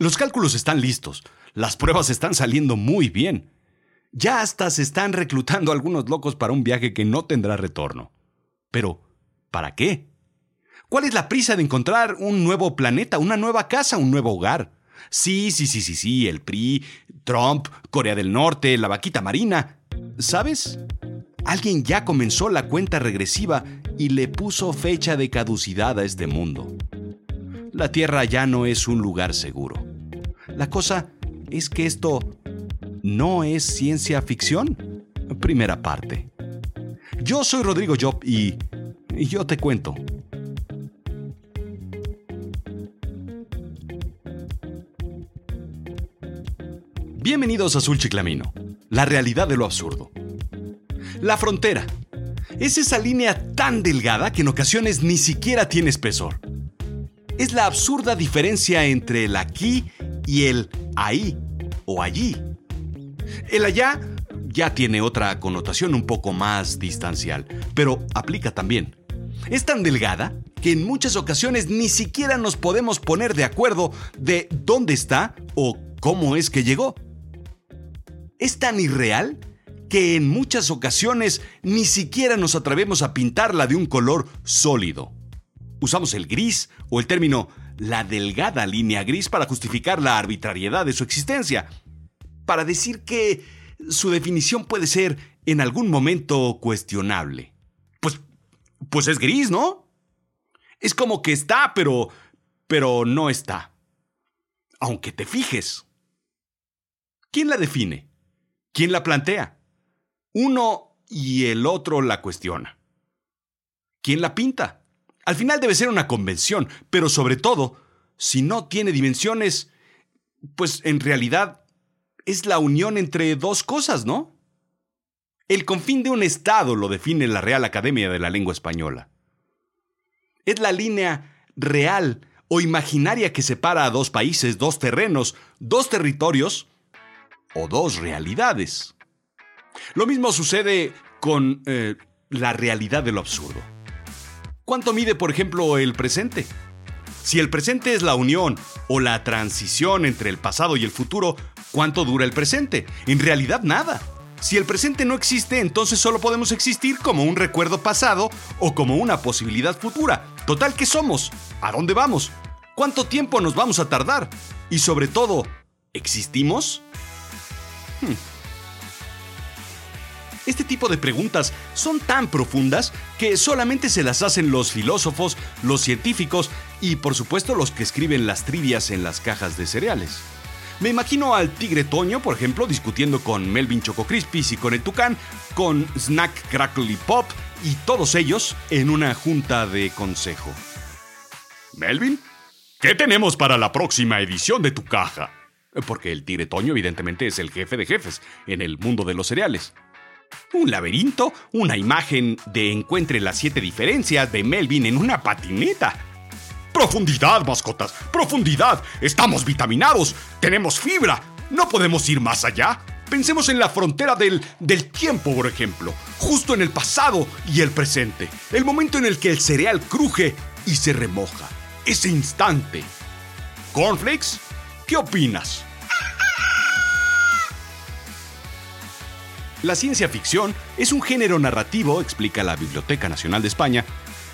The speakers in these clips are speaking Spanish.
Los cálculos están listos, las pruebas están saliendo muy bien. Ya hasta se están reclutando algunos locos para un viaje que no tendrá retorno. Pero, ¿para qué? ¿Cuál es la prisa de encontrar un nuevo planeta, una nueva casa, un nuevo hogar? Sí, sí, sí, sí, sí, el PRI, Trump, Corea del Norte, la vaquita marina. ¿Sabes? Alguien ya comenzó la cuenta regresiva y le puso fecha de caducidad a este mundo. La Tierra ya no es un lugar seguro. La cosa es que esto no es ciencia ficción. Primera parte. Yo soy Rodrigo Job y, yo te cuento. Bienvenidos a Azul Chiclamino, la realidad de lo absurdo. La frontera es esa línea tan delgada que en ocasiones ni siquiera tiene espesor. Es la absurda diferencia entre el aquí y el ahí o allí. El allá ya tiene otra connotación un poco más distancial, pero aplica también. Es tan delgada que en muchas ocasiones ni siquiera nos podemos poner de acuerdo de dónde está o cómo es que llegó. Es tan irreal que en muchas ocasiones ni siquiera nos atrevemos a pintarla de un color sólido. Usamos el gris o el término la delgada línea gris para justificar la arbitrariedad de su existencia, para decir que su definición puede ser en algún momento cuestionable. Pues, pues es gris, ¿no? Es como que está, pero, pero no está. Aunque te fijes. ¿Quién la define? ¿Quién la plantea? Uno y el otro la cuestiona. ¿Quién la pinta? Al final debe ser una convención, pero sobre todo, si no tiene dimensiones, pues en realidad es la unión entre dos cosas, ¿no? El confín de un Estado lo define la Real Academia de la Lengua Española. Es la línea real o imaginaria que separa a dos países, dos terrenos, dos territorios o dos realidades. Lo mismo sucede con eh, la realidad de lo absurdo. ¿Cuánto mide, por ejemplo, el presente? Si el presente es la unión o la transición entre el pasado y el futuro, ¿cuánto dura el presente? En realidad nada. Si el presente no existe, entonces solo podemos existir como un recuerdo pasado o como una posibilidad futura. Total, ¿qué somos? ¿A dónde vamos? ¿Cuánto tiempo nos vamos a tardar? Y sobre todo, ¿existimos? Hmm. Este tipo de preguntas son tan profundas que solamente se las hacen los filósofos, los científicos y por supuesto los que escriben las trivias en las cajas de cereales. Me imagino al Tigre Toño, por ejemplo, discutiendo con Melvin Choco Crispis y con el Tucán, con Snack Crackly Pop y todos ellos en una junta de consejo. Melvin, ¿qué tenemos para la próxima edición de tu caja? Porque el Tigre Toño evidentemente es el jefe de jefes en el mundo de los cereales. Un laberinto, una imagen de encuentre las siete diferencias de Melvin en una patineta. Profundidad, mascotas, profundidad. Estamos vitaminados, tenemos fibra. No podemos ir más allá. Pensemos en la frontera del, del tiempo, por ejemplo, justo en el pasado y el presente, el momento en el que el cereal cruje y se remoja, ese instante. ¿Cornflakes? ¿Qué opinas? La ciencia ficción es un género narrativo, explica la Biblioteca Nacional de España,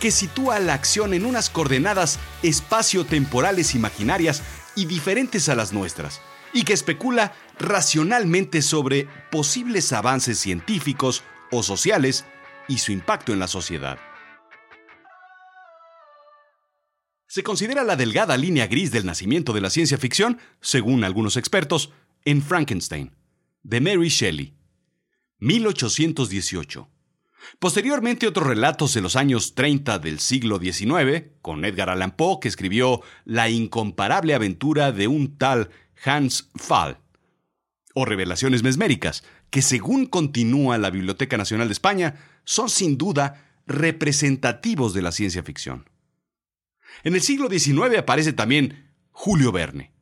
que sitúa la acción en unas coordenadas espacio-temporales imaginarias y diferentes a las nuestras, y que especula racionalmente sobre posibles avances científicos o sociales y su impacto en la sociedad. Se considera la delgada línea gris del nacimiento de la ciencia ficción, según algunos expertos, en Frankenstein, de Mary Shelley. 1818. Posteriormente otros relatos de los años 30 del siglo XIX, con Edgar Allan Poe, que escribió La incomparable aventura de un tal Hans Pfaall, o Revelaciones Mesméricas, que según continúa la Biblioteca Nacional de España, son sin duda representativos de la ciencia ficción. En el siglo XIX aparece también Julio Verne,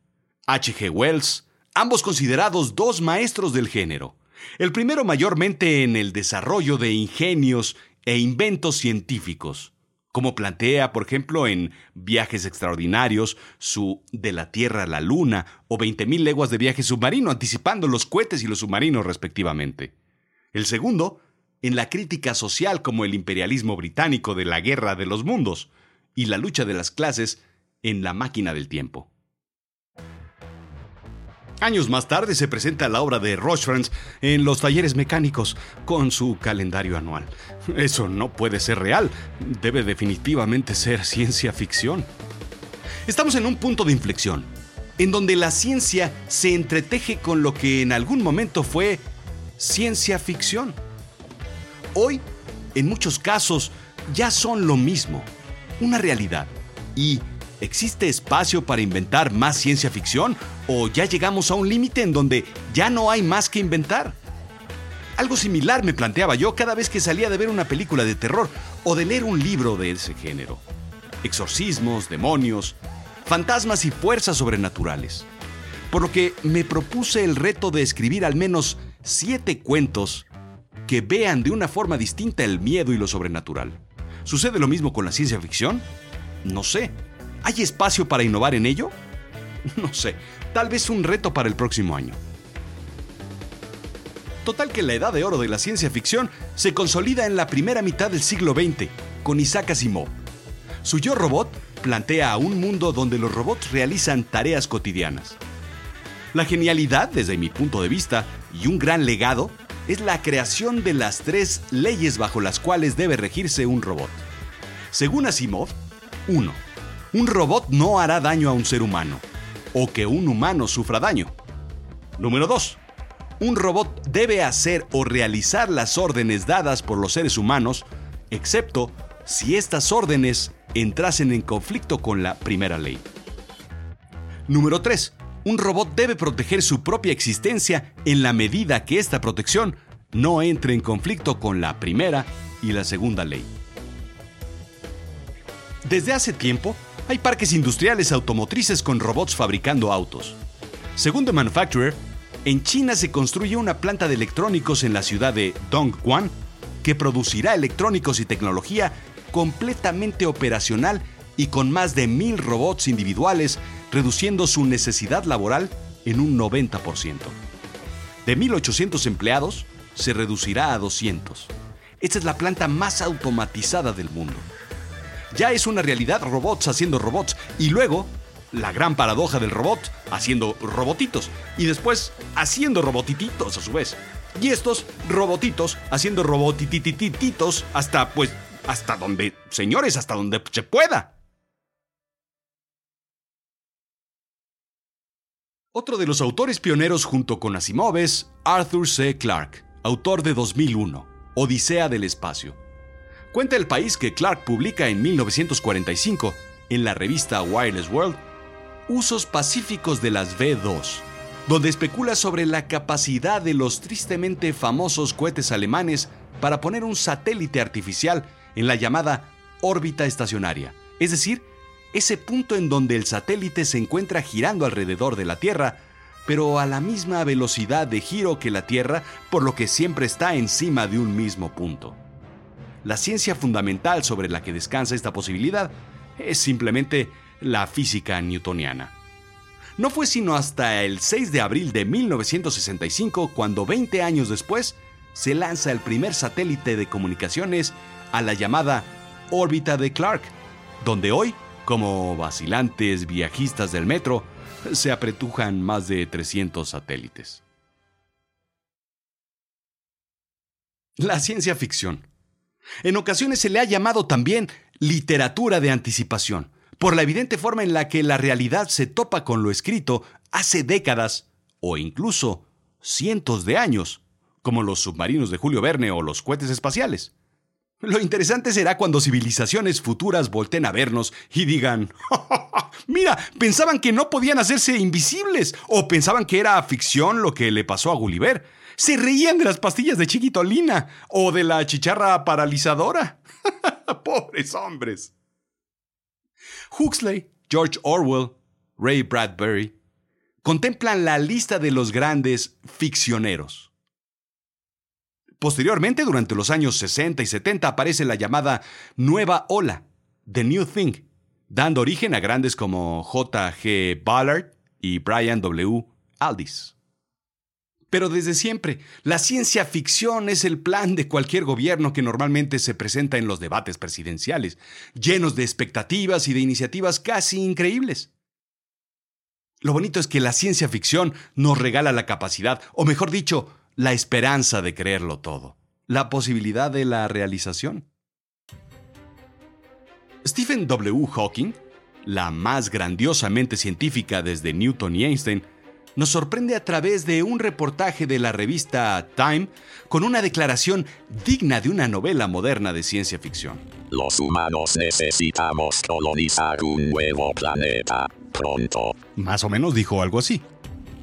H. G. Wells, ambos considerados dos maestros del género, el primero mayormente en el desarrollo de ingenios e inventos científicos, como plantea, por ejemplo, en Viajes Extraordinarios, su De la Tierra a la Luna o 20.000 leguas de viaje submarino, anticipando los cohetes y los submarinos respectivamente. El segundo, en la crítica social como el imperialismo británico de la Guerra de los Mundos y la lucha de las clases en La máquina del tiempo. Años más tarde se presenta la obra de Rochefrance en los talleres mecánicos con su calendario anual. Eso no puede ser real, debe definitivamente ser ciencia ficción. Estamos en un punto de inflexión, en donde la ciencia se entreteje con lo que en algún momento fue ciencia ficción. Hoy, en muchos casos, ya son lo mismo, una realidad. Y ¿Existe espacio para inventar más ciencia ficción o ya llegamos a un límite en donde ya no hay más que inventar? Algo similar me planteaba yo cada vez que salía de ver una película de terror o de leer un libro de ese género. Exorcismos, demonios, fantasmas y fuerzas sobrenaturales. Por lo que me propuse el reto de escribir al menos siete cuentos que vean de una forma distinta el miedo y lo sobrenatural. ¿Sucede lo mismo con la ciencia ficción? No sé. ¿Hay espacio para innovar en ello? No sé, tal vez un reto para el próximo año. Total que la edad de oro de la ciencia ficción se consolida en la primera mitad del siglo XX, con Isaac Asimov. Su Yo Robot plantea un mundo donde los robots realizan tareas cotidianas. La genialidad, desde mi punto de vista, y un gran legado, es la creación de las tres leyes bajo las cuales debe regirse un robot. Según Asimov, 1 un robot no hará daño a un ser humano o que un humano sufra daño. Número 2. Un robot debe hacer o realizar las órdenes dadas por los seres humanos, excepto si estas órdenes entrasen en conflicto con la primera ley. Número 3. Un robot debe proteger su propia existencia en la medida que esta protección no entre en conflicto con la primera y la segunda ley. Desde hace tiempo, hay parques industriales automotrices con robots fabricando autos. Según The Manufacturer, en China se construye una planta de electrónicos en la ciudad de Dongguan que producirá electrónicos y tecnología completamente operacional y con más de mil robots individuales, reduciendo su necesidad laboral en un 90%. De 1.800 empleados, se reducirá a 200. Esta es la planta más automatizada del mundo. Ya es una realidad robots haciendo robots. Y luego, la gran paradoja del robot haciendo robotitos. Y después haciendo robotititos a su vez. Y estos robotitos haciendo robotititititos hasta, pues, hasta donde, señores, hasta donde se pueda. Otro de los autores pioneros junto con Asimov es Arthur C. Clarke, autor de 2001, Odisea del Espacio. Cuenta el país que Clark publica en 1945, en la revista Wireless World, Usos Pacíficos de las V2, donde especula sobre la capacidad de los tristemente famosos cohetes alemanes para poner un satélite artificial en la llamada órbita estacionaria, es decir, ese punto en donde el satélite se encuentra girando alrededor de la Tierra, pero a la misma velocidad de giro que la Tierra, por lo que siempre está encima de un mismo punto. La ciencia fundamental sobre la que descansa esta posibilidad es simplemente la física newtoniana. No fue sino hasta el 6 de abril de 1965 cuando 20 años después se lanza el primer satélite de comunicaciones a la llamada órbita de Clark, donde hoy, como vacilantes viajistas del metro, se apretujan más de 300 satélites. La ciencia ficción en ocasiones se le ha llamado también literatura de anticipación, por la evidente forma en la que la realidad se topa con lo escrito hace décadas o incluso cientos de años, como los submarinos de Julio Verne o los cohetes espaciales. Lo interesante será cuando civilizaciones futuras volten a vernos y digan, mira, pensaban que no podían hacerse invisibles o pensaban que era ficción lo que le pasó a Gulliver se reían de las pastillas de chiquitolina o de la chicharra paralizadora. Pobres hombres. Huxley, George Orwell, Ray Bradbury contemplan la lista de los grandes ficcioneros. Posteriormente, durante los años 60 y 70, aparece la llamada Nueva Ola, The New Thing, dando origen a grandes como J.G. Ballard y Brian W. Aldiss. Pero desde siempre, la ciencia ficción es el plan de cualquier gobierno que normalmente se presenta en los debates presidenciales, llenos de expectativas y de iniciativas casi increíbles. Lo bonito es que la ciencia ficción nos regala la capacidad, o mejor dicho, la esperanza de creerlo todo, la posibilidad de la realización. Stephen W. Hawking, la más grandiosamente científica desde Newton y Einstein, nos sorprende a través de un reportaje de la revista Time con una declaración digna de una novela moderna de ciencia ficción. Los humanos necesitamos colonizar un nuevo planeta pronto. Más o menos dijo algo así.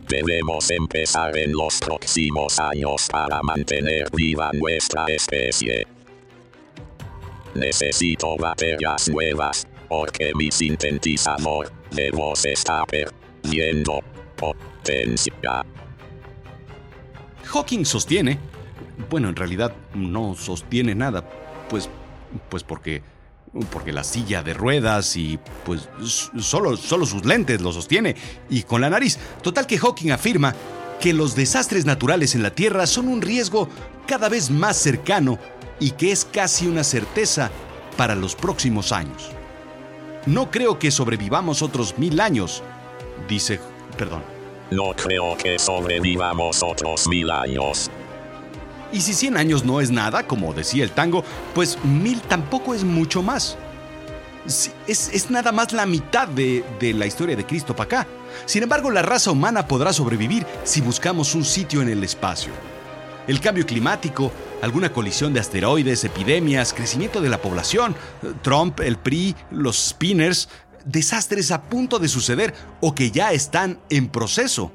Debemos empezar en los próximos años para mantener viva nuestra especie. Necesito baterías nuevas, porque mi sintetizador de voz está perdiendo potencia. Hawking sostiene, bueno, en realidad no sostiene nada, pues, pues porque, porque la silla de ruedas y pues solo, solo sus lentes lo sostiene y con la nariz. Total que Hawking afirma que los desastres naturales en la Tierra son un riesgo cada vez más cercano y que es casi una certeza para los próximos años. No creo que sobrevivamos otros mil años, dice, perdón. No creo que sobrevivamos otros mil años. Y si 100 años no es nada, como decía el tango, pues mil tampoco es mucho más. Es, es nada más la mitad de, de la historia de Cristo para acá. Sin embargo, la raza humana podrá sobrevivir si buscamos un sitio en el espacio. El cambio climático, alguna colisión de asteroides, epidemias, crecimiento de la población, Trump, el PRI, los spinners, desastres a punto de suceder o que ya están en proceso.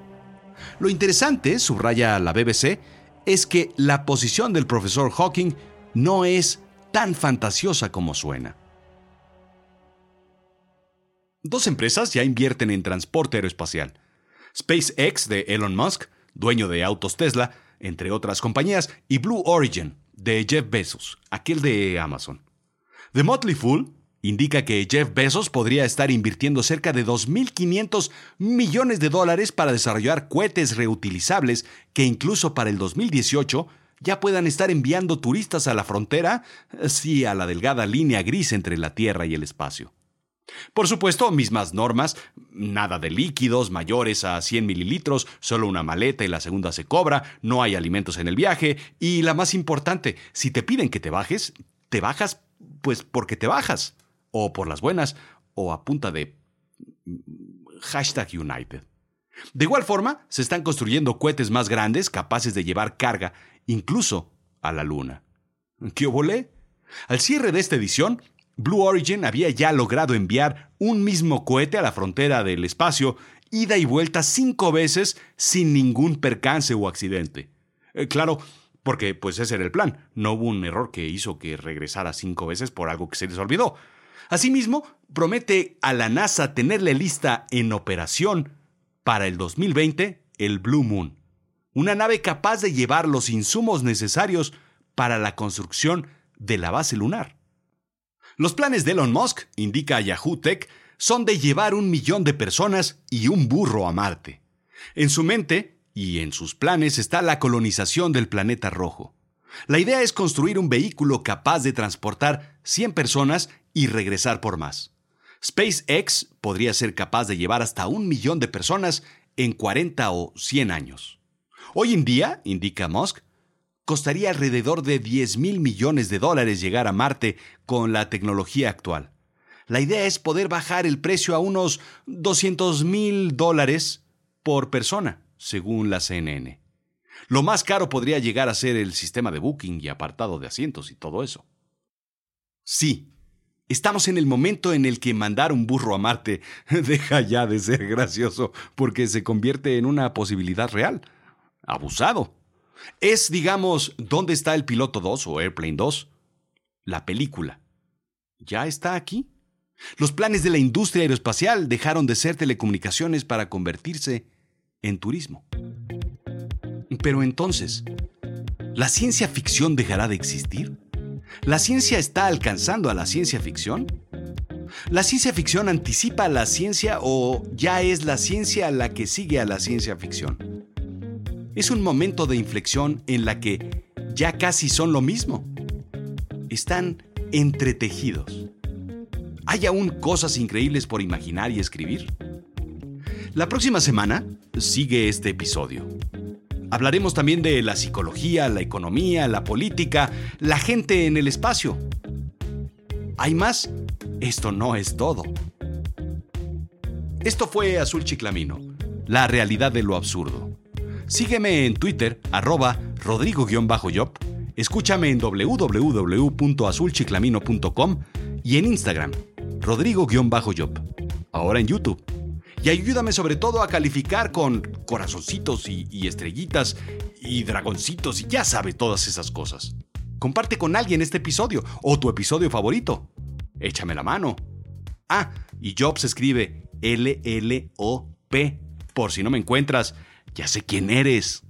Lo interesante, subraya la BBC, es que la posición del profesor Hawking no es tan fantasiosa como suena. Dos empresas ya invierten en transporte aeroespacial. SpaceX de Elon Musk, dueño de autos Tesla, entre otras compañías, y Blue Origin de Jeff Bezos, aquel de Amazon. The Motley Fool indica que Jeff Bezos podría estar invirtiendo cerca de 2.500 millones de dólares para desarrollar cohetes reutilizables que incluso para el 2018 ya puedan estar enviando turistas a la frontera, sí a la delgada línea gris entre la Tierra y el espacio. Por supuesto, mismas normas, nada de líquidos mayores a 100 mililitros, solo una maleta y la segunda se cobra, no hay alimentos en el viaje y la más importante, si te piden que te bajes, te bajas pues porque te bajas o por las buenas, o a punta de hashtag United. De igual forma, se están construyendo cohetes más grandes capaces de llevar carga incluso a la Luna. ¿Qué volé? Al cierre de esta edición, Blue Origin había ya logrado enviar un mismo cohete a la frontera del espacio, ida y vuelta cinco veces sin ningún percance o accidente. Eh, claro, porque pues ese era el plan. No hubo un error que hizo que regresara cinco veces por algo que se les olvidó. Asimismo, promete a la NASA tenerle lista en operación para el 2020 el Blue Moon, una nave capaz de llevar los insumos necesarios para la construcción de la base lunar. Los planes de Elon Musk, indica Yahoo Tech, son de llevar un millón de personas y un burro a Marte. En su mente y en sus planes está la colonización del planeta rojo. La idea es construir un vehículo capaz de transportar 100 personas y regresar por más. SpaceX podría ser capaz de llevar hasta un millón de personas en 40 o 100 años. Hoy en día, indica Musk, costaría alrededor de 10 mil millones de dólares llegar a Marte con la tecnología actual. La idea es poder bajar el precio a unos 200 mil dólares por persona, según la CNN. Lo más caro podría llegar a ser el sistema de booking y apartado de asientos y todo eso. Sí, Estamos en el momento en el que mandar un burro a Marte deja ya de ser gracioso porque se convierte en una posibilidad real. Abusado. Es, digamos, ¿dónde está el piloto 2 o Airplane 2? La película. ¿Ya está aquí? Los planes de la industria aeroespacial dejaron de ser telecomunicaciones para convertirse en turismo. Pero entonces, ¿la ciencia ficción dejará de existir? ¿La ciencia está alcanzando a la ciencia ficción? ¿La ciencia ficción anticipa a la ciencia o ya es la ciencia la que sigue a la ciencia ficción? Es un momento de inflexión en la que ya casi son lo mismo. Están entretejidos. ¿Hay aún cosas increíbles por imaginar y escribir? La próxima semana sigue este episodio. Hablaremos también de la psicología, la economía, la política, la gente en el espacio. ¿Hay más? Esto no es todo. Esto fue Azul Chiclamino, la realidad de lo absurdo. Sígueme en Twitter, arroba rodrigo-job, escúchame en www.azulchiclamino.com y en Instagram, rodrigo-job, ahora en YouTube. Y ayúdame sobre todo a calificar con corazoncitos y, estrellitas y dragoncitos y ya sabe todas esas cosas. Comparte con alguien este episodio o tu episodio favorito. Échame la mano. Ah, y Job se escribe L-L-O-P. Por si no me encuentras, ya sé quién eres.